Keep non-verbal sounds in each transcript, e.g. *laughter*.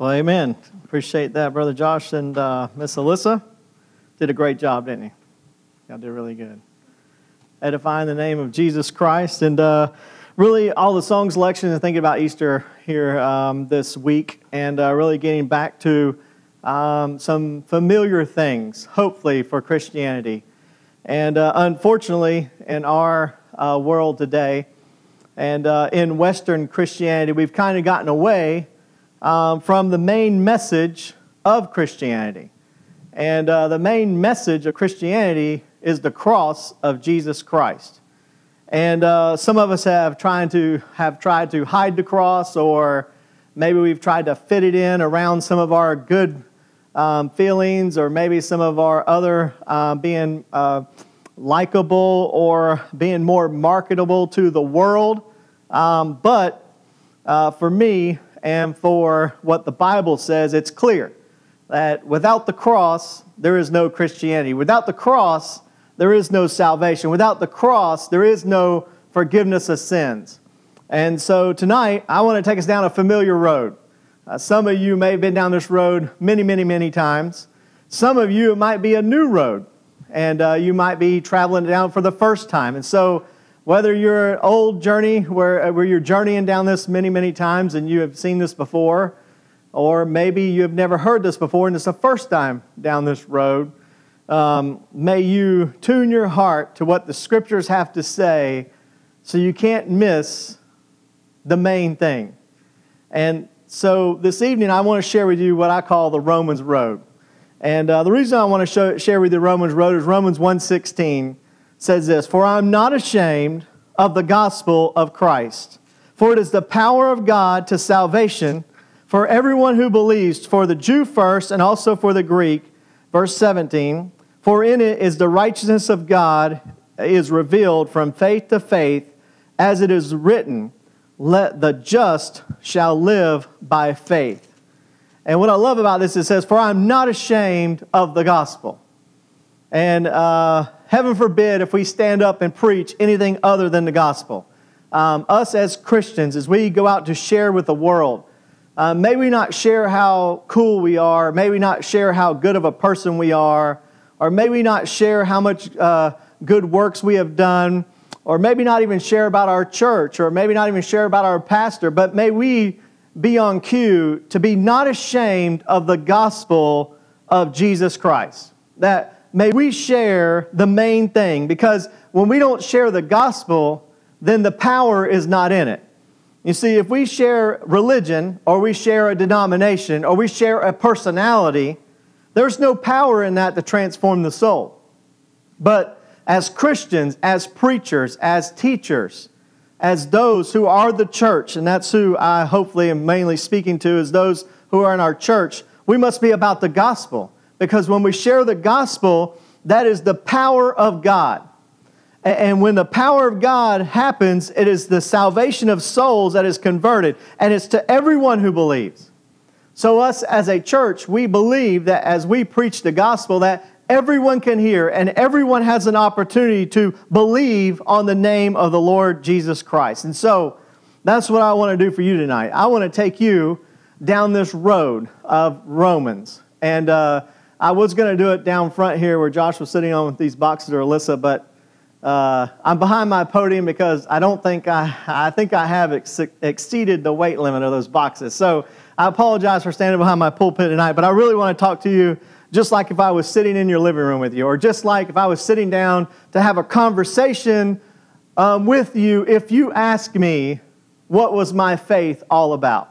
Well, amen. Appreciate that, Brother Josh and uh, Miss Alyssa. Did a great job, didn't he? Y'all did really good. Edifying the name of Jesus Christ. And uh, really, all the songs selections and thinking about Easter here um, this week and uh, really getting back to um, some familiar things, hopefully, for Christianity. And uh, unfortunately, in our uh, world today and uh, in Western Christianity, we've kind of gotten away um, from the main message of Christianity. And uh, the main message of Christianity is the cross of Jesus Christ. And uh, some of us have tried to have tried to hide the cross, or maybe we've tried to fit it in around some of our good um, feelings, or maybe some of our other uh, being uh, likable or being more marketable to the world. Um, but uh, for me, and for what the Bible says, it's clear that without the cross, there is no Christianity. Without the cross, there is no salvation. Without the cross, there is no forgiveness of sins. And so tonight, I want to take us down a familiar road. Uh, some of you may have been down this road many, many, many times. Some of you, it might be a new road, and uh, you might be traveling down for the first time. And so whether you're an old journey where, uh, where you're journeying down this many, many times and you have seen this before, or maybe you have never heard this before and it's the first time down this road, um, may you tune your heart to what the scriptures have to say so you can't miss the main thing. And so this evening, I want to share with you what I call the Romans Road. And uh, the reason I want to show, share with you the Romans Road is Romans 1.16 says this For I'm not ashamed of the gospel of Christ, for it is the power of God to salvation for everyone who believes, for the Jew first and also for the Greek. Verse 17 For in it is the righteousness of God is revealed from faith to faith, as it is written, Let the just shall live by faith. And what I love about this, it says, For I'm not ashamed of the gospel. And uh, heaven forbid if we stand up and preach anything other than the gospel. Um, us as Christians, as we go out to share with the world, uh, may we not share how cool we are, may we not share how good of a person we are, or may we not share how much uh, good works we have done, or maybe not even share about our church, or maybe not even share about our pastor, but may we be on cue to be not ashamed of the gospel of Jesus Christ. That may we share the main thing because when we don't share the gospel, then the power is not in it. You see, if we share religion or we share a denomination or we share a personality, there's no power in that to transform the soul. But as Christians, as preachers, as teachers, as those who are the church, and that's who I hopefully am mainly speaking to, is those who are in our church, we must be about the gospel. Because when we share the gospel, that is the power of God. And when the power of God happens, it is the salvation of souls that is converted, and it's to everyone who believes. So, us as a church, we believe that as we preach the gospel, that everyone can hear and everyone has an opportunity to believe on the name of the Lord Jesus Christ. And so, that's what I want to do for you tonight. I want to take you down this road of Romans. And, uh, I was going to do it down front here where Josh was sitting on with these boxes or Alyssa, but uh, I'm behind my podium because I don't think I, I think I have ex- exceeded the weight limit of those boxes. So I apologize for standing behind my pulpit tonight, but I really want to talk to you just like if I was sitting in your living room with you, or just like if I was sitting down to have a conversation um, with you if you ask me, what was my faith all about?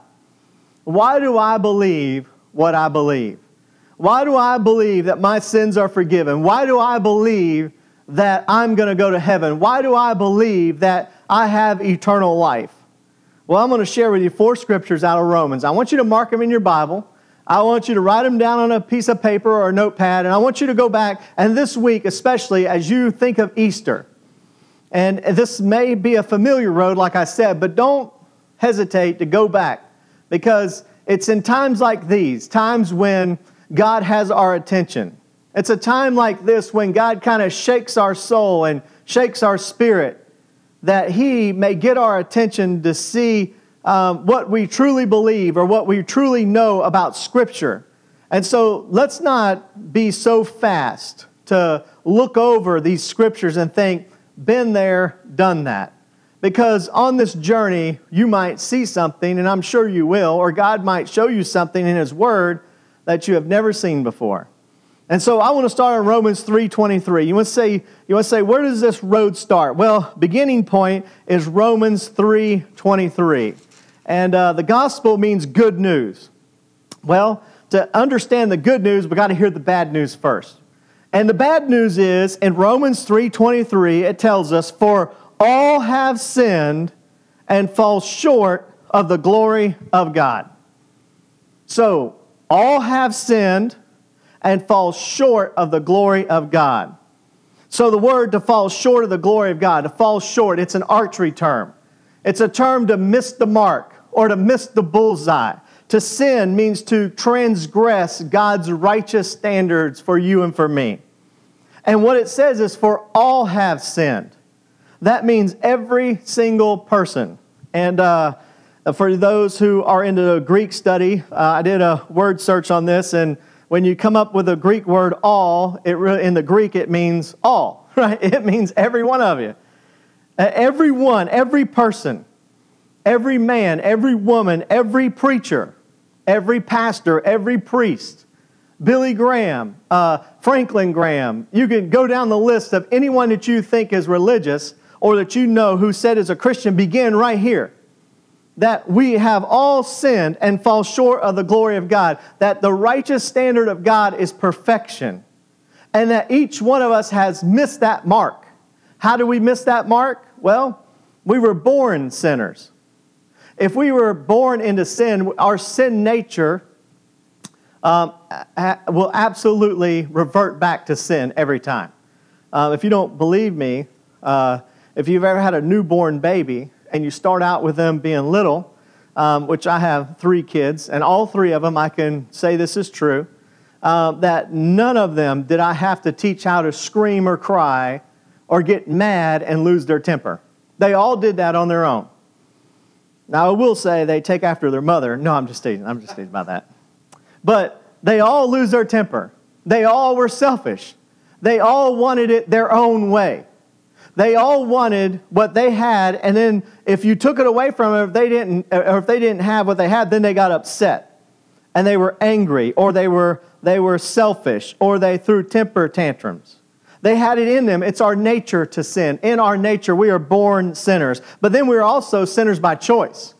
Why do I believe what I believe? Why do I believe that my sins are forgiven? Why do I believe that I'm going to go to heaven? Why do I believe that I have eternal life? Well, I'm going to share with you four scriptures out of Romans. I want you to mark them in your Bible. I want you to write them down on a piece of paper or a notepad, and I want you to go back, and this week, especially as you think of Easter, and this may be a familiar road, like I said, but don't hesitate to go back because it's in times like these, times when God has our attention. It's a time like this when God kind of shakes our soul and shakes our spirit that He may get our attention to see um, what we truly believe or what we truly know about Scripture. And so let's not be so fast to look over these Scriptures and think, been there, done that. Because on this journey, you might see something, and I'm sure you will, or God might show you something in His Word that you have never seen before. And so I want to start on Romans 3:23. You want to say you want to say where does this road start? Well, beginning point is Romans 3:23. And uh, the gospel means good news. Well, to understand the good news, we got to hear the bad news first. And the bad news is in Romans 3:23 it tells us for all have sinned and fall short of the glory of God. So, all have sinned and fall short of the glory of God. So, the word to fall short of the glory of God, to fall short, it's an archery term. It's a term to miss the mark or to miss the bullseye. To sin means to transgress God's righteous standards for you and for me. And what it says is, for all have sinned. That means every single person. And uh, for those who are into Greek study, uh, I did a word search on this, and when you come up with a Greek word all, it really, in the Greek it means all, *laughs* right? It means every one of you. Every one, every person, every man, every woman, every preacher, every pastor, every priest, Billy Graham, uh, Franklin Graham. You can go down the list of anyone that you think is religious or that you know who said is a Christian, begin right here that we have all sinned and fall short of the glory of God, that the righteous standard of God is perfection, and that each one of us has missed that mark. How do we miss that mark? Well, we were born sinners. If we were born into sin, our sin nature um, will absolutely revert back to sin every time. Uh, if you don't believe me, uh, if you've ever had a newborn baby, and you start out with them being little, um, which I have three kids, and all three of them, I can say this is true, uh, that none of them did I have to teach how to scream or cry or get mad and lose their temper. They all did that on their own. Now, I will say they take after their mother. No, I'm just teasing. I'm just teasing about that. But they all lose their temper. They all were selfish. They all wanted it their own way. They all wanted what they had, and then if you took it away from them, if they didn't, or if they didn't have what they had, then they got upset, and they were angry, or they were they were selfish, or they threw temper tantrums. They had it in them. It's our nature to sin. In our nature, we are born sinners, but then we're also sinners by choice.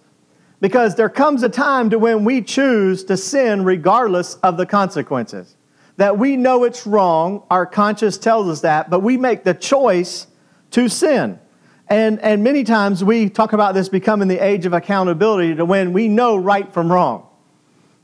Because there comes a time to when we choose to sin regardless of the consequences. That we know it's wrong, our conscience tells us that, but we make the choice to sin. And, and many times we talk about this becoming the age of accountability to when we know right from wrong.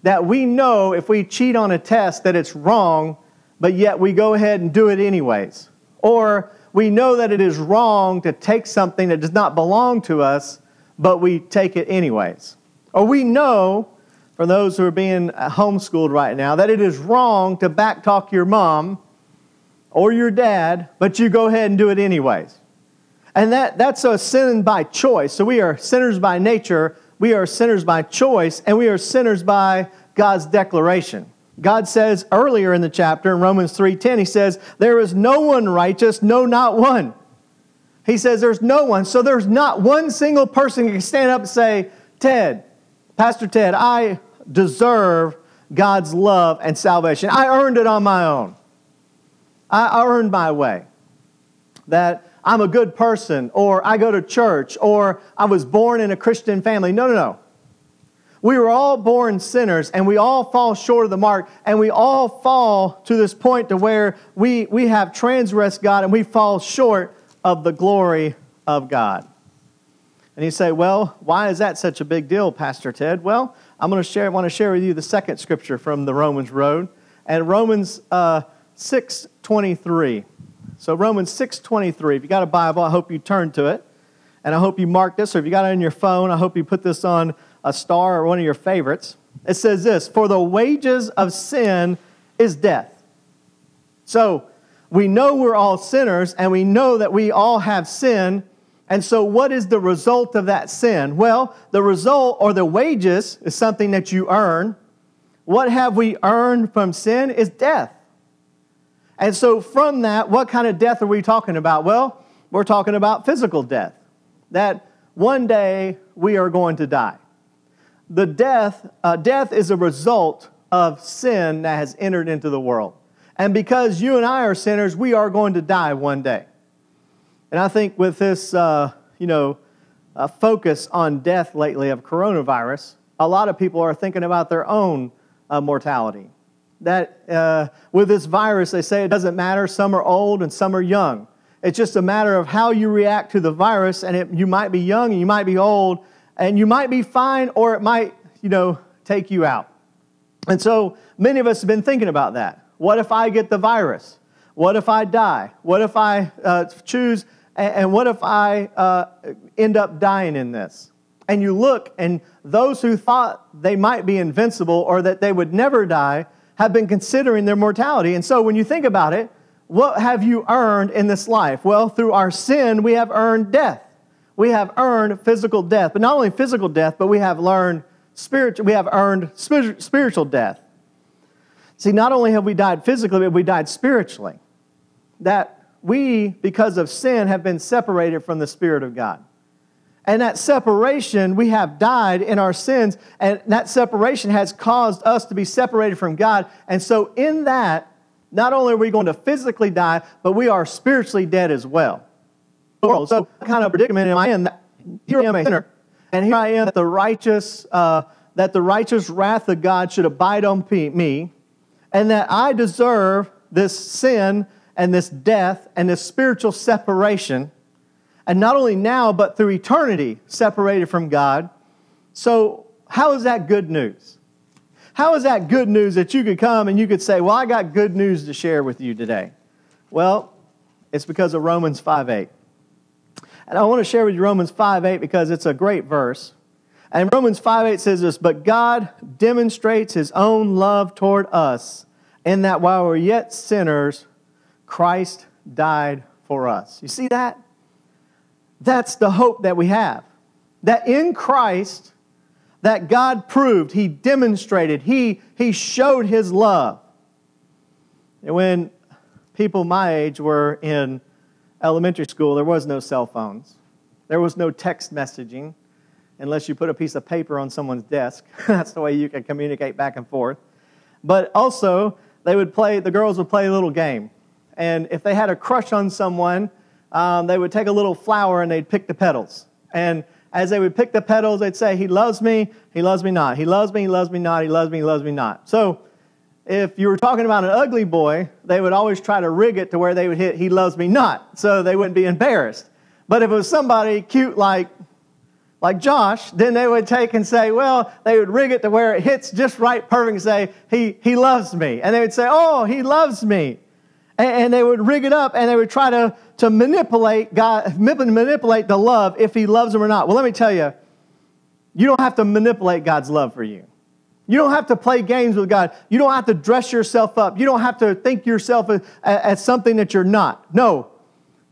That we know if we cheat on a test that it's wrong, but yet we go ahead and do it anyways. Or we know that it is wrong to take something that does not belong to us, but we take it anyways. Or we know, for those who are being homeschooled right now, that it is wrong to backtalk your mom or your dad, but you go ahead and do it anyways. And that, that's a sin by choice. So we are sinners by nature, we are sinners by choice, and we are sinners by God's declaration. God says earlier in the chapter in Romans 3:10 he says there is no one righteous no not one. He says there's no one. So there's not one single person can stand up and say, "Ted, Pastor Ted, I deserve God's love and salvation. I earned it on my own." I, earned my way. That I'm a good person, or I go to church, or I was born in a Christian family. No, no, no. We were all born sinners, and we all fall short of the mark, and we all fall to this point to where we, we have transgressed God and we fall short of the glory of God. And you say, well, why is that such a big deal, Pastor Ted? Well, I'm going to share, I want to share with you the second scripture from the Romans Road. And Romans uh, 6:23. So Romans 6:23. If you got a Bible, I hope you turn to it. And I hope you mark this, or if you got it on your phone, I hope you put this on a star or one of your favorites. It says this For the wages of sin is death. So we know we're all sinners, and we know that we all have sin, And so, what is the result of that sin? Well, the result or the wages is something that you earn. What have we earned from sin is death. And so, from that, what kind of death are we talking about? Well, we're talking about physical death. That one day we are going to die. The death, uh, death is a result of sin that has entered into the world. And because you and I are sinners, we are going to die one day. And I think with this, uh, you know, uh, focus on death lately of coronavirus, a lot of people are thinking about their own uh, mortality. That uh, with this virus, they say it doesn't matter. Some are old and some are young. It's just a matter of how you react to the virus, and it, you might be young and you might be old, and you might be fine, or it might, you know, take you out. And so many of us have been thinking about that. What if I get the virus? What if I die? What if I uh, choose and, what if I uh, end up dying in this? And you look, and those who thought they might be invincible or that they would never die have been considering their mortality. And so when you think about it, what have you earned in this life? Well, through our sin, we have earned death. We have earned physical death, but not only physical death, but we have learned spiritual, we have earned spiritual death. See, not only have we died physically, but we died spiritually. That we, because of sin, have been separated from the Spirit of God. And that separation, we have died in our sins, and that separation has caused us to be separated from God. And so, in that, not only are we going to physically die, but we are spiritually dead as well. So, what kind of predicament am I in? Here I am a sinner, and here I am that the righteous, uh, that the righteous wrath of God should abide on me, and that I deserve this sin and this death and this spiritual separation, and not only now, but through eternity, separated from God. So, how is that good news? How is that good news that you could come and you could say, Well, I got good news to share with you today? Well, it's because of Romans 5 8. And I want to share with you Romans 5 8 because it's a great verse. And Romans 5 8 says this, But God demonstrates his own love toward us in that while we're yet sinners, Christ died for us. You see that? That's the hope that we have. That in Christ, that God proved, He demonstrated, He, he showed His love. And when people my age were in elementary school, there was no cell phones. There was no text messaging unless you put a piece of paper on someone's desk. *laughs* That's the way you can communicate back and forth. But also, they would play, the girls would play a little game. And if they had a crush on someone, um, they would take a little flower and they'd pick the petals. And as they would pick the petals, they'd say, He loves me, He loves me not. He loves me, He loves me not. He loves me, He loves me not. So if you were talking about an ugly boy, they would always try to rig it to where they would hit, He loves me not, so they wouldn't be embarrassed. But if it was somebody cute like, like Josh, then they would take and say, well, they would rig it to where it hits just right, perfect, and say, he, he loves me. And they would say, oh, he loves me and they would rig it up and they would try to, to manipulate God, manipulate the love if he loves them or not. Well, let me tell you, you don't have to manipulate God's love for you. You don't have to play games with God. You don't have to dress yourself up. You don't have to think yourself as, something that you're not. No.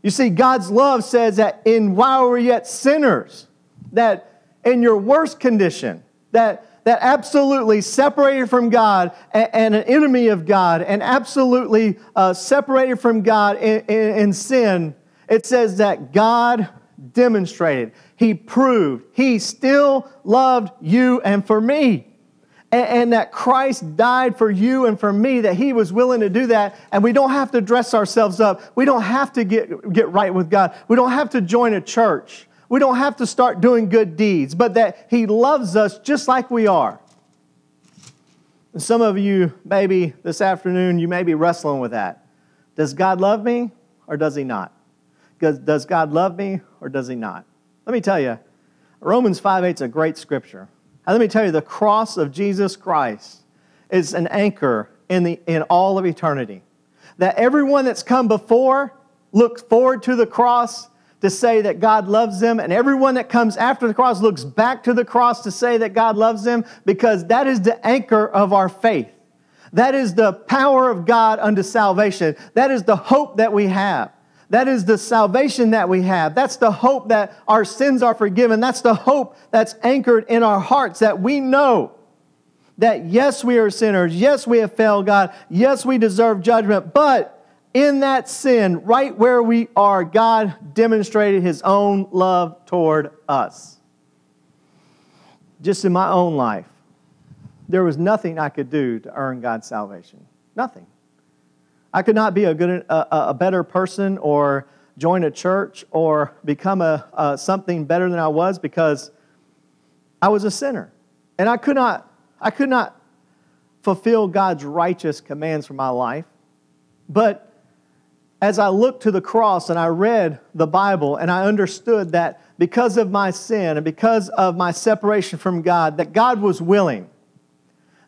You see, God's love says that in while we're yet sinners, that in your worst condition, that that absolutely separated from God and, an enemy of God and absolutely uh, separated from God in, in, in sin, it says that God demonstrated, He proved, He still loved you and for me. And, and that Christ died for you and for me, that He was willing to do that. And we don't have to dress ourselves up. We don't have to get, get right with God. We don't have to join a church. We don't have to start doing good deeds, but that He loves us just like we are. And some of you, maybe this afternoon, you may be wrestling with that. Does God love me or does He not? Does God love me or does He not? Let me tell you, Romans 5 8 is a great scripture. And let me tell you, the cross of Jesus Christ is an anchor in, the, in all of eternity. That everyone that's come before looks forward to the cross to say that God loves them, and everyone that comes after the cross looks back to the cross to say that God loves them because that is the anchor of our faith. That is the power of God unto salvation. That is the hope that we have. That is the salvation that we have. That's the hope that our sins are forgiven. That's the hope that's anchored in our hearts that we know that yes, we are sinners. Yes, we have failed God. Yes, we deserve judgment. But in that sin, right where we are, God demonstrated his own love toward us. Just in my own life, there was nothing I could do to earn God's salvation. Nothing. I could not be a, good, a, a better person or join a church or become a, a, something better than I was because I was a sinner. And I could not, I could not fulfill God's righteous commands for my life. But as I looked to the cross and I read the Bible and I understood that because of my sin and because of my separation from God, that God was willing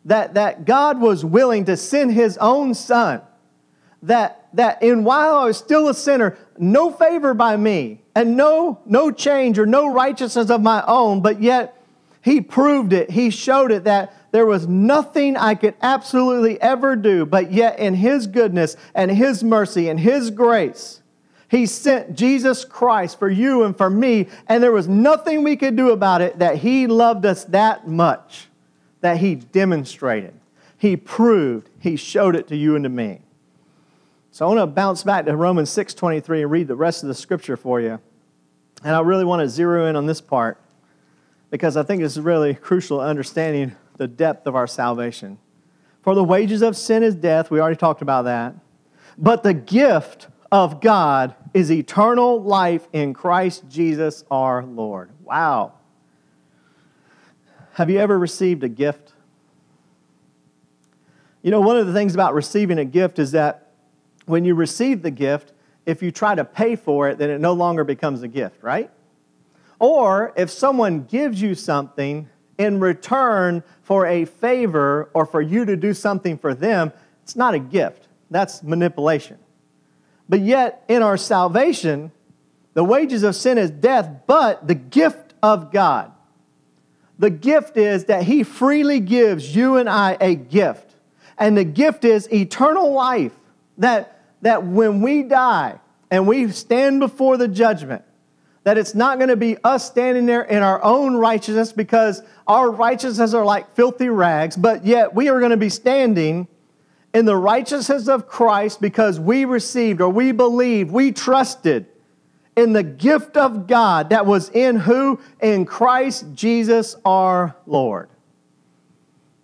that, that God was willing to send his own son, that, that in while I was still a sinner, no favor by me, and no, no change or no righteousness of my own, but yet he proved it. He showed it that there was nothing I could absolutely ever do, but yet in his goodness and his mercy and his grace, he sent Jesus Christ for you and for me, and there was nothing we could do about it that he loved us that much that he demonstrated. He proved, he showed it to you and to me. So I want to bounce back to Romans 6:23 and read the rest of the scripture for you. And I really want to zero in on this part because I think it's really crucial understanding the depth of our salvation. For the wages of sin is death, we already talked about that. But the gift of God is eternal life in Christ Jesus our Lord. Wow. Have you ever received a gift? You know, one of the things about receiving a gift is that when you receive the gift, if you try to pay for it, then it no longer becomes a gift, right? Or if someone gives you something in return for a favor or for you to do something for them, it's not a gift. That's manipulation. But yet, in our salvation, the wages of sin is death, but the gift of God the gift is that He freely gives you and I a gift. And the gift is eternal life. That, that when we die and we stand before the judgment, that it's not going to be us standing there in our own righteousness because our righteousness are like filthy rags, but yet we are going to be standing in the righteousness of Christ because we received or we believed, we trusted in the gift of God that was in who? In Christ Jesus our Lord.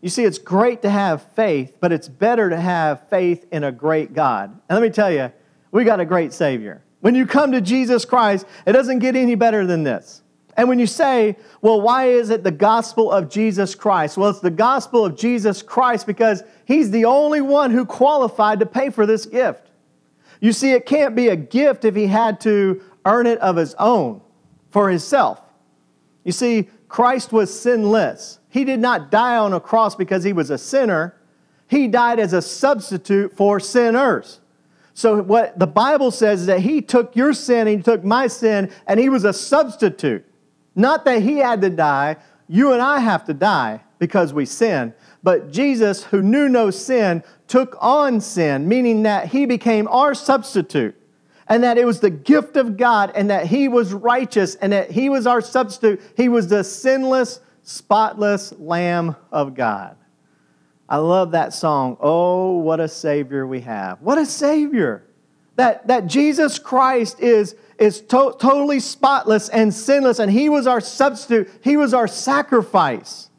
You see, it's great to have faith, but it's better to have faith in a great God. And let me tell you, we got a great Savior. When you come to Jesus Christ, it doesn't get any better than this. And when you say, well, why is it the gospel of Jesus Christ? Well, it's the gospel of Jesus Christ because he's the only one who qualified to pay for this gift. You see, it can't be a gift if he had to earn it of his own for himself. You see, Christ was sinless. He did not die on a cross because he was a sinner. He died as a substitute for sinners. So, what the Bible says is that he took your sin and he took my sin, and he was a substitute. Not that he had to die, you and I have to die because we sin. But Jesus, who knew no sin, took on sin, meaning that he became our substitute and that it was the gift of God, and that He was righteous, and that He was our substitute. He was the sinless, spotless Lamb of God. I love that song. Oh, what a Savior we have. What a Savior. That, that Jesus Christ is, is to- totally spotless and sinless, and He was our substitute, He was our sacrifice.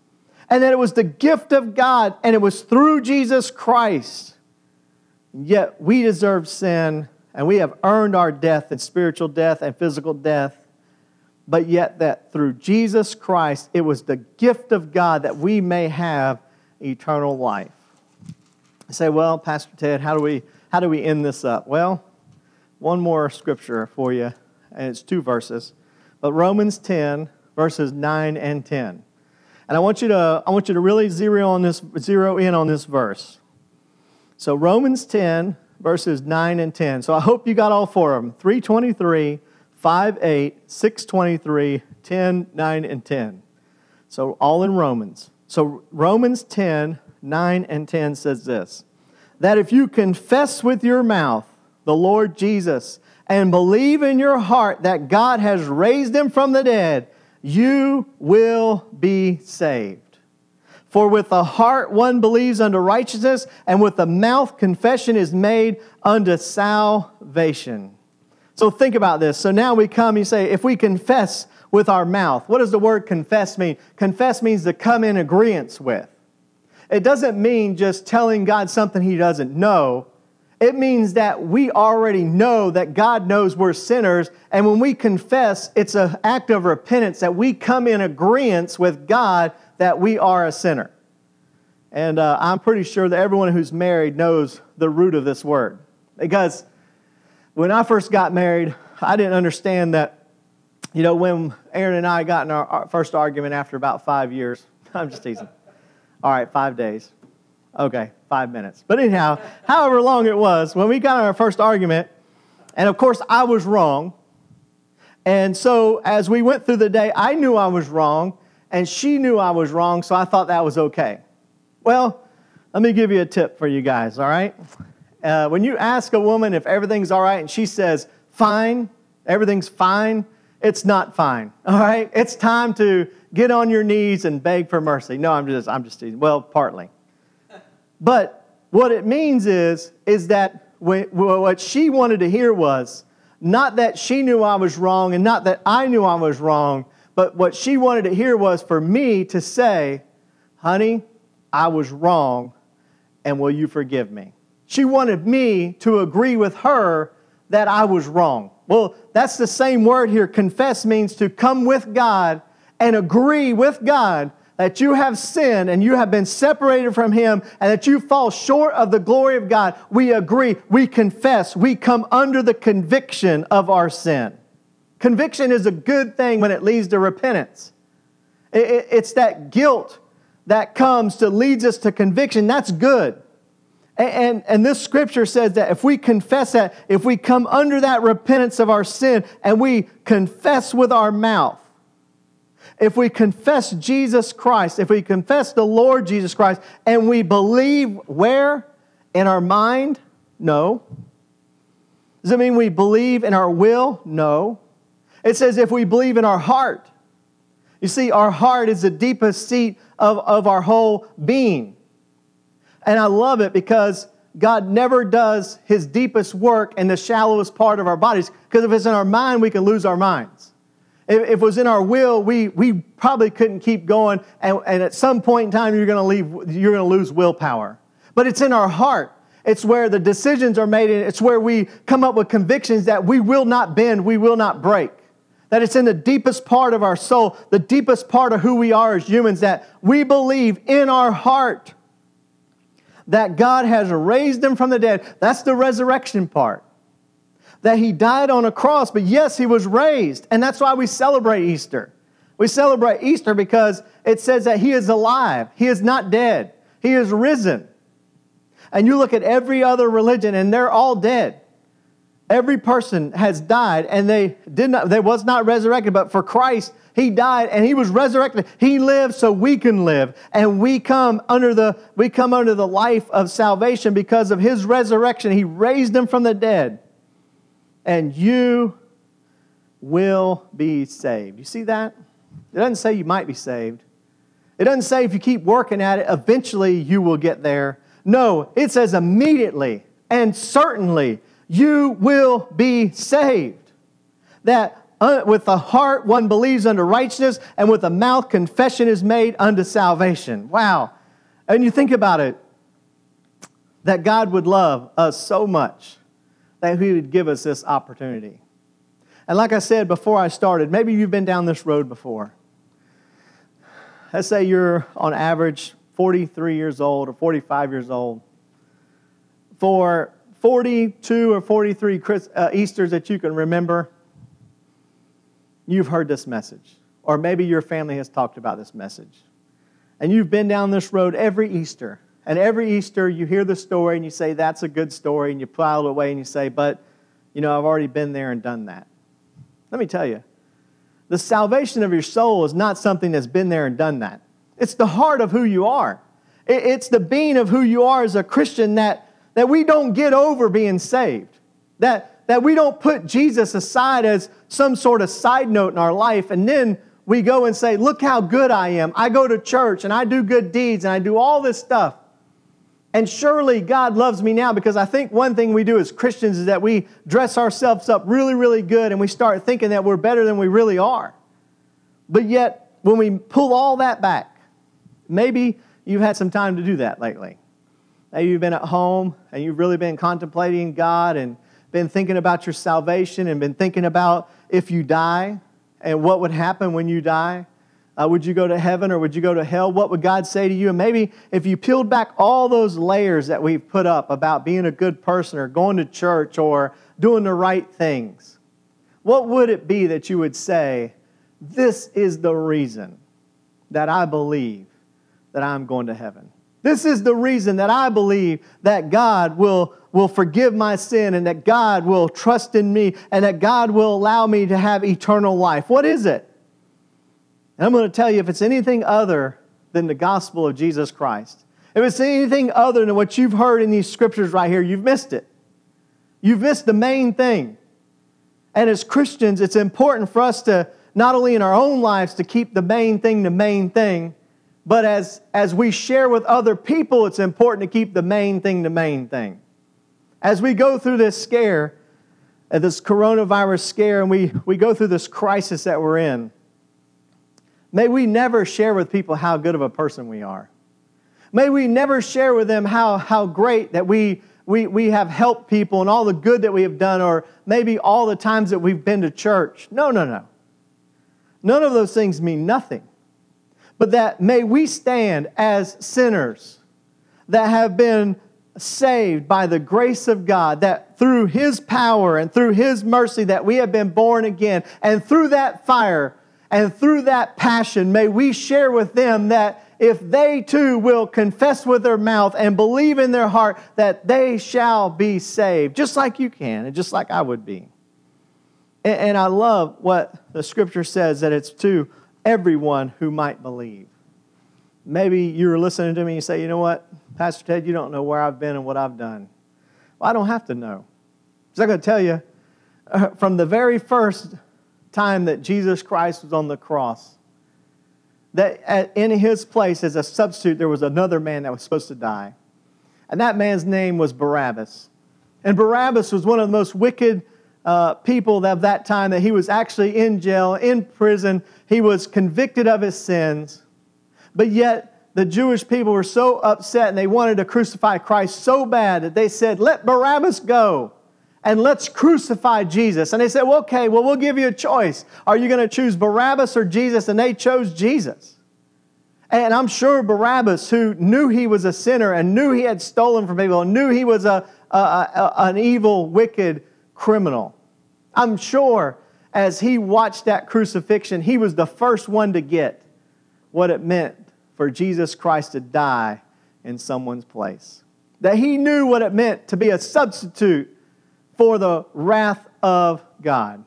And that it was the gift of God, and it was through Jesus Christ. Yet we deserve sin and we have earned our death and spiritual death and physical death. But yet, that through Jesus Christ, it was the gift of God that we may have eternal life. I say, well, Pastor Ted, how do we how do we end this up? Well, one more scripture for you, and it's two verses. But Romans 10, verses 9 and 10. And I want you to I want you to really zero on this zero in on this verse. So Romans 10, verses 9 and 10. So I hope you got all four of them 323, 5 8, 623, 10, 9, and 10. So all in Romans. So Romans 10, 9, and 10 says this that if you confess with your mouth the Lord Jesus and believe in your heart that God has raised him from the dead, you will be saved. For with the heart one believes unto righteousness, and with the mouth confession is made unto salvation. So think about this. So now we come, you say, if we confess with our mouth, what does the word confess mean? Confess means to come in agreement with. It doesn't mean just telling God something he doesn't know. It means that we already know that God knows we're sinners. And when we confess, it's an act of repentance that we come in agreement with God that we are a sinner. And uh, I'm pretty sure that everyone who's married knows the root of this word. Because when I first got married, I didn't understand that, you know, when Aaron and I got in our, first argument after about five years, *laughs* I'm just teasing. All right, five days. Okay, five minutes. But anyhow, however long it was, when we got in our first argument, and of course I was wrong. And so as we went through the day, I knew I was wrong, and she knew I was wrong, so I thought that was okay. Well, let me give you a tip for you guys, all right? Uh, when you ask a woman if everything's all right and she says, fine, everything's fine, it's not fine, *laughs* all right? It's time to get on your knees and beg for mercy. No, I'm just, I'm just teasing. Well, partly. But what it means is, is that what she wanted to hear was not that she knew I was wrong and not that I knew I was wrong, but what she wanted to hear was for me to say, honey, I was wrong, and will you forgive me? She wanted me to agree with her that I was wrong. Well, that's the same word here. Confess means to come with God and agree with God that you have sinned and you have been separated from Him and that you fall short of the glory of God. We agree, we confess, we come under the conviction of our sin. Conviction is a good thing when it leads to repentance. It's that guilt that comes to leads us to conviction. That's good. And, and, this scripture says that if we confess that, if we come under that repentance of our sin and we confess with our mouth, if we confess Jesus Christ, if we confess the Lord Jesus Christ, and we believe where? In our mind? No. Does it mean we believe in our will? No. It says if we believe in our heart. You see, our heart is the deepest seat of, of our whole being. And I love it because God never does his deepest work in the shallowest part of our bodies. Because if it's in our mind, we can lose our minds. If, if it was in our will, we, we probably couldn't keep going. And, and at some point in time, you're going to leave, you're going to lose willpower. But it's in our heart. It's where the decisions are made. It's where we come up with convictions that we will not bend, we will not break. That it's in the deepest part of our soul, the deepest part of who we are as humans, that we believe in our heart that God has raised him from the dead. That's the resurrection part. That he died on a cross, but yes, he was raised. And that's why we celebrate Easter. We celebrate Easter because it says that he is alive, he is not dead, he is risen. And you look at every other religion, and they're all dead. Every person has died, and they did not, they was not resurrected, but for Christ, he died and he was resurrected. He lived so we can live. And we come under the we come under the life of salvation because of his resurrection. He raised him from the dead. And you will be saved. You see that? It doesn't say you might be saved. It doesn't say if you keep working at it, eventually you will get there. No, it says immediately and certainly you will be saved. That uh, with the heart one believes unto righteousness, and with the mouth confession is made unto salvation. Wow. And you think about it that God would love us so much that He would give us this opportunity. And like I said before I started, maybe you've been down this road before. Let's say you're on average 43 years old or 45 years old. For 42 or 43 uh, Easters that you can remember, you've heard this message. Or maybe your family has talked about this message. And you've been down this road every Easter. And every Easter you hear the story and you say, that's a good story. And you pile it away and you say, but, you know, I've already been there and done that. Let me tell you, the salvation of your soul is not something that's been there and done that. It's the heart of who you are. It's the being of who you are as a Christian that, that we don't get over being saved. That that we don't put Jesus aside as some sort of side note in our life and then we go and say, Look how good I am. I go to church and I do good deeds and I do all this stuff. And surely God loves me now because I think one thing we do as Christians is that we dress ourselves up really, really good and we start thinking that we're better than we really are. But yet, when we pull all that back, maybe you've had some time to do that lately. Maybe you've been at home and you've really been contemplating God and been thinking about your salvation and been thinking about if you die and what would happen when you die. Uh, would you go to heaven or would you go to hell? What would God say to you? And maybe if you peeled back all those layers that we've put up about being a good person or going to church or doing the right things, what would it be that you would say, This is the reason that I believe that I'm going to heaven? This is the reason that I believe that God will, will forgive my sin and that God will trust in me and that God will allow me to have eternal life. What is it? And I'm going to tell you if it's anything other than the gospel of Jesus Christ, if it's anything other than what you've heard in these scriptures right here, you've missed it. You've missed the main thing. And as Christians, it's important for us to not only in our own lives to keep the main thing the main thing, but as, as we share with other people, it's important to keep the main thing the main thing. As we go through this scare, uh, this coronavirus scare, and we, we go through this crisis that we're in, may we never share with people how good of a person we are. May we never share with them how, how great that we, we, we have helped people and all the good that we have done, or maybe all the times that we've been to church. No, no, no. None of those things mean nothing but that may we stand as sinners that have been saved by the grace of God, that through His power and through His mercy that we have been born again, and through that fire and through that passion, may we share with them that if they too will confess with their mouth and believe in their heart that they shall be saved, just like you can and just like I would be. And, I love what the scripture says that it's to everyone who might believe. Maybe you're listening to me and you say, you know what, Pastor Ted, you don't know where I've been and what I've done. Well, I don't have to know. Because I'm going to tell you, uh, *laughs* from the very first time that Jesus Christ was on the cross, that at, in his place as a substitute, there was another man that was supposed to die. And that man's name was Barabbas. And Barabbas was one of the most wicked uh, people of that time that he was actually in jail, in prison. He was convicted of his sins. But yet, the Jewish people were so upset and they wanted to crucify Christ so bad that they said, Let Barabbas go and let's crucify Jesus. And they said, well, Okay, well, we'll give you a choice. Are you going to choose Barabbas or Jesus? And they chose Jesus. And I'm sure Barabbas, who knew he was a sinner and knew he had stolen from people and knew he was a, a, a an evil, wicked criminal. I'm sure as he watched that crucifixion, he was the first one to get what it meant for Jesus Christ to die in someone's place. That he knew what it meant to be a substitute for the wrath of God.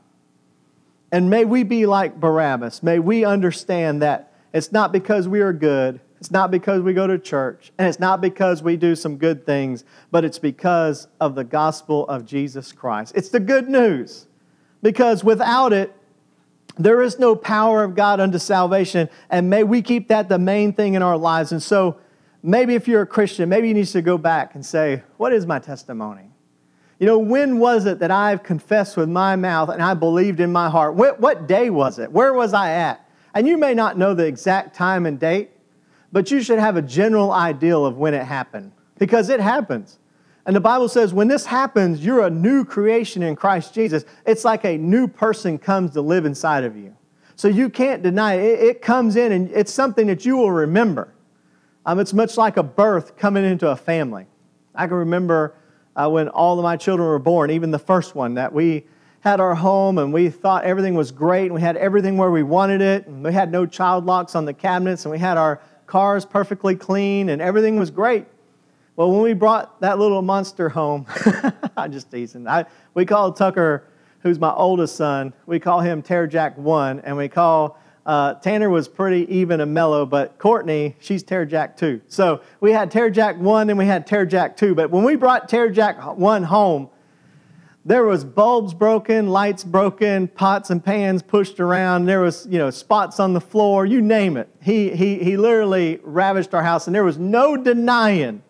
And may we be like Barabbas. May we understand that it's not because we are good, it's not because we go to church, and it's not because we do some good things, but it's because of the gospel of Jesus Christ. It's the good news. Because without it, there is no power of God unto salvation. And may we keep that the main thing in our lives. And so, maybe if you're a Christian, maybe you need to go back and say, What is my testimony? You know, when was it that I've confessed with my mouth and I believed in my heart? What, what day was it? Where was I at? And you may not know the exact time and date, but you should have a general idea of when it happened because it happens. And the Bible says when this happens, you're a new creation in Christ Jesus. It's like a new person comes to live inside of you. So you can't deny it. It, comes in and it's something that you will remember. Um, it's much like a birth coming into a family. I can remember uh, when all of my children were born, even the first one, that we had our home and we thought everything was great and we had everything where we wanted it and we had no child locks on the cabinets and we had our cars perfectly clean and everything was great. Well, when we brought that little monster home, *laughs* I'm just teasing. I, we call Tucker, who's my oldest son, we call him Tear Jack 1, and we call uh, Tanner was pretty even and mellow, but Courtney, she's Tear Jack 2. So we had Tear Jack 1 and we had Tear Jack 2. But when we brought Tear Jack 1 home, there was bulbs broken, lights broken, pots and pans pushed around. There was, you know, spots on the floor, you name it. He, he, he literally ravaged our house, and there was no denying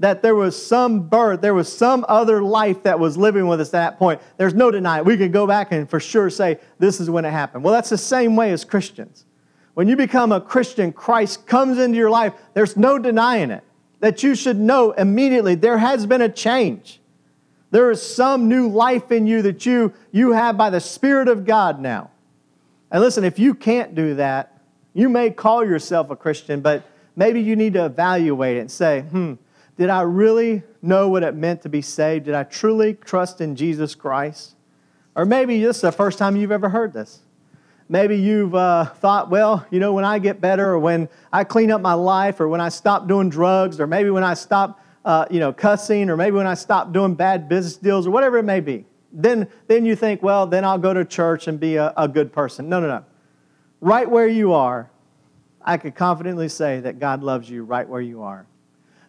that there was some birth, there was some other life that was living with us at that point. There's no denying. We could go back and for sure say, this is when it happened. Well, that's the same way as Christians. When you become a Christian, Christ comes into your life, there's no denying it. That you should know immediately there has been a change. There is some new life in you that you, you have by the Spirit of God now. And listen, if you can't do that, you may call yourself a Christian, but maybe you need to evaluate it and say, hmm, did I really know what it meant to be saved? Did I truly trust in Jesus Christ? Or maybe this is the first time you've ever heard this. Maybe you've uh, thought, well, you know, when I get better, or when I clean up my life, or when I stop doing drugs, or maybe when I stop uh, you know, cussing, or maybe when I stop doing bad business deals, or whatever it may be. Then, then you think, well, then I'll go to church and be a, a good person. No, no, no. Right where you are, I could confidently say that God loves you right where you are.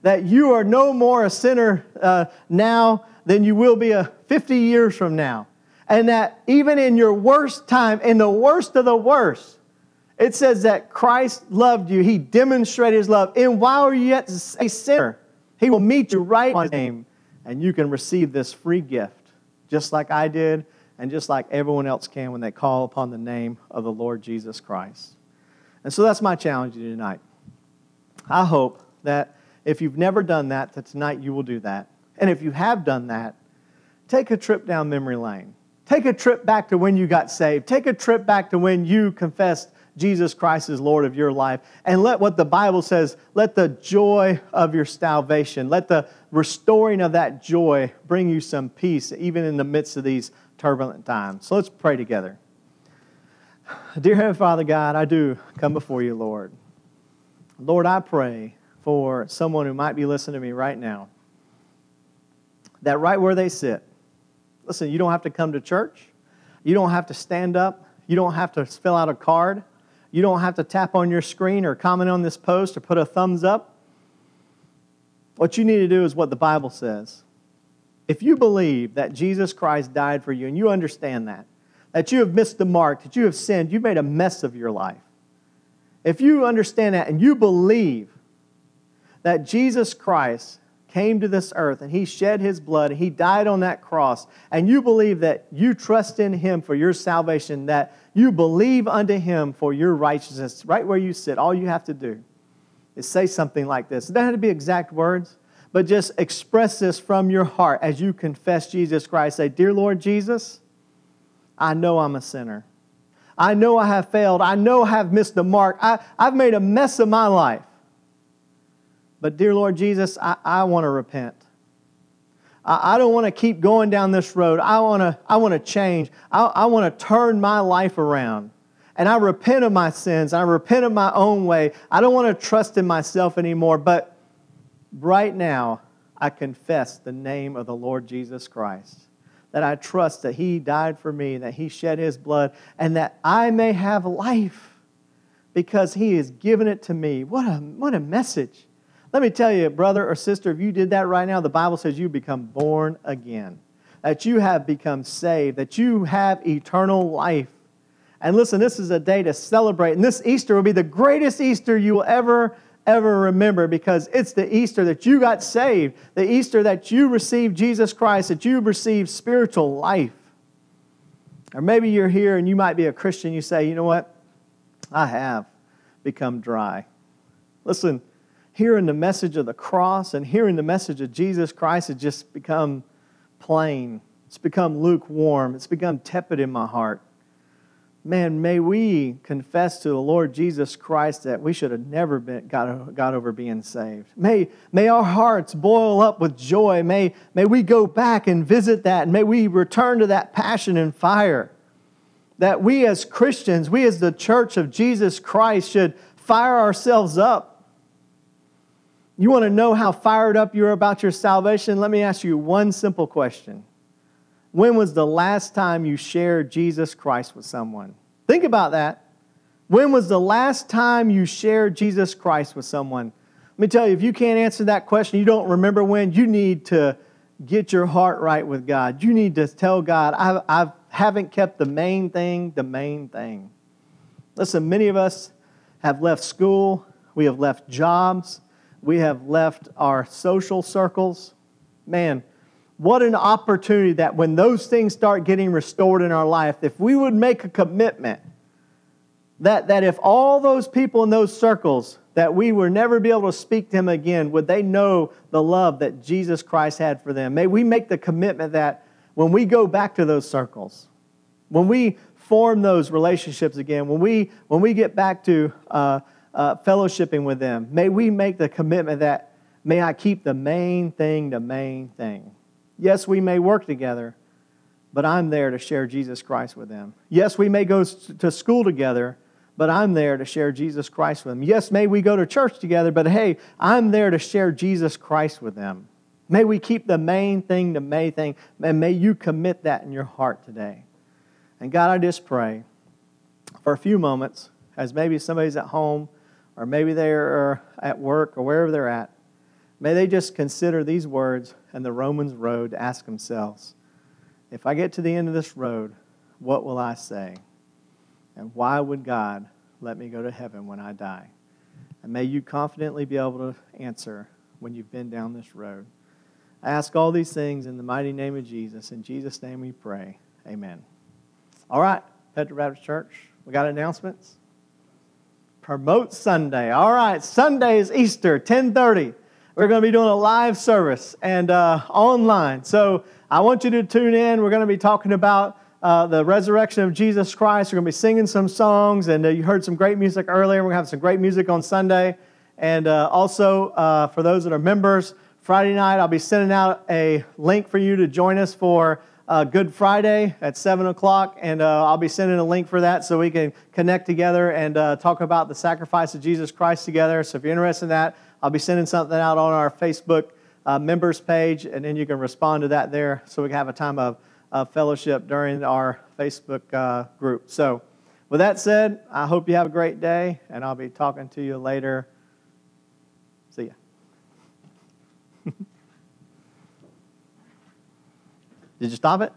That you are no more a sinner uh, now than you will be a 50 years from now. And that even in your worst time, in the worst of the worst, it says that Christ loved you. He demonstrated his love. And while you're yet a sinner, he will meet you right on his name, and you can receive this free gift, just like I did, and just like everyone else can when they call upon the name of the Lord Jesus Christ. And so that's my challenge to you tonight. I hope that if you've never done that, that tonight you will do that. And if you have done that, take a trip down memory lane. Take a trip back to when you got saved. Take a trip back to when you confessed Jesus Christ is Lord of your life. And let what the Bible says, let the joy of your salvation, let the restoring of that joy bring you some peace, even in the midst of these turbulent times. So let's pray together. Dear Heavenly Father God, I do come before you, Lord. Lord, I pray for someone who might be listening to me right now that right where they sit, listen, you don't have to come to church, you don't have to stand up, you don't have to fill out a card. You don't have to tap on your screen or comment on this post or put a thumbs up. What you need to do is what the Bible says. If you believe that Jesus Christ died for you and you understand that, that you have missed the mark, that you have sinned, you've made a mess of your life. If you understand that and you believe that Jesus Christ came to this earth and he shed his blood and he died on that cross, and you believe that you trust in him for your salvation, that you believe unto him for your righteousness, right where you sit, all you have to do is say something like this. It doesn't have to be exact words, but just express this from your heart as you confess Jesus Christ. Say, Dear Lord Jesus, I know I'm a sinner. I know I have failed. I know I have missed the mark. I, I've made a mess of my life. But, dear Lord Jesus, I, I want to repent. I, I don't want to keep going down this road. I want to, I want to change. I, I want to turn my life around. And I repent of my sins. I repent of my own way. I don't want to trust in myself anymore. But right now, I confess the name of the Lord Jesus Christ. That I trust that He died for me, that He shed His blood, and that I may have life because He has given it to me. What a, what a message. Let me tell you, brother or sister, if you did that right now, the Bible says you become born again, that you have become saved, that you have eternal life. And listen, this is a day to celebrate. And this Easter will be the greatest Easter you will ever, ever remember because it's the Easter that you got saved, the Easter that you received Jesus Christ, that you received spiritual life. Or maybe you're here and you might be a Christian. You say, you know what? I have become dry. Listen, hearing the message of the cross and hearing the message of Jesus Christ has just become plain. It's become lukewarm. It's become tepid in my heart. Man, may we confess to the Lord Jesus Christ that we should have never been, got, got over being saved. May, may our hearts boil up with joy. May, may we go back and visit that, and may we return to that passion and fire. That we as Christians, we as the church of Jesus Christ, should fire ourselves up you want to know how fired up you are about your salvation? Let me ask you one simple question. When was the last time you shared Jesus Christ with someone? Think about that. When was the last time you shared Jesus Christ with someone? Let me tell you, if you can't answer that question, you don't remember when, you need to get your heart right with God. You need to tell God, I I've, haven't kept the main thing the main thing. Listen, many of us have left school, we have left jobs, we have left our social circles. Man, what an opportunity that when those things start getting restored in our life, if we would make a commitment that, that if all those people in those circles that we would never be able to speak to him again, would they know the love that Jesus Christ had for them? May we make the commitment that when we go back to those circles, when we form those relationships again, when we, when we get back to uh, uh, fellowshipping with them, may we make the commitment that may I keep the main thing the main thing. Yes, we may work together, but I'm there to share Jesus Christ with them. Yes, we may go to school together, but I'm there to share Jesus Christ with them. Yes, may we go to church together, but hey, I'm there to share Jesus Christ with them. May we keep the main thing the main thing, and may you commit that in your heart today. And God, I just pray for a few moments, as maybe somebody's at home, or maybe they're at work, or wherever they're at, may they just consider these words and the Romans road to ask themselves if I get to the end of this road, what will I say? And why would God let me go to heaven when I die? And may you confidently be able to answer when you've been down this road. I ask all these things in the mighty name of Jesus. In Jesus' name we pray. Amen. All right, Petra Baptist Church, we got announcements. Promote Sunday. All right, Sunday is Easter, 1030. We're going to be doing a live service and uh, online. So I want you to tune in. We're going to be talking about uh, the resurrection of Jesus Christ. We're going to be singing some songs, and uh, you heard some great music earlier. We're going to have some great music on Sunday. And uh, also, uh, for those that are members, Friday night I'll be sending out a link for you to join us for uh, Good Friday at 7 o'clock, and uh, I'll be sending a link for that so we can connect together and talk about the sacrifice of Jesus Christ together. So if you're interested in that, I'll be sending something out on our Facebook members page, and then you can respond to that there so we can have a time of uh, fellowship during our Facebook uh, group. So, with that said, I hope you have a great day, and I'll be talking to you later. See ya. Did you stop it?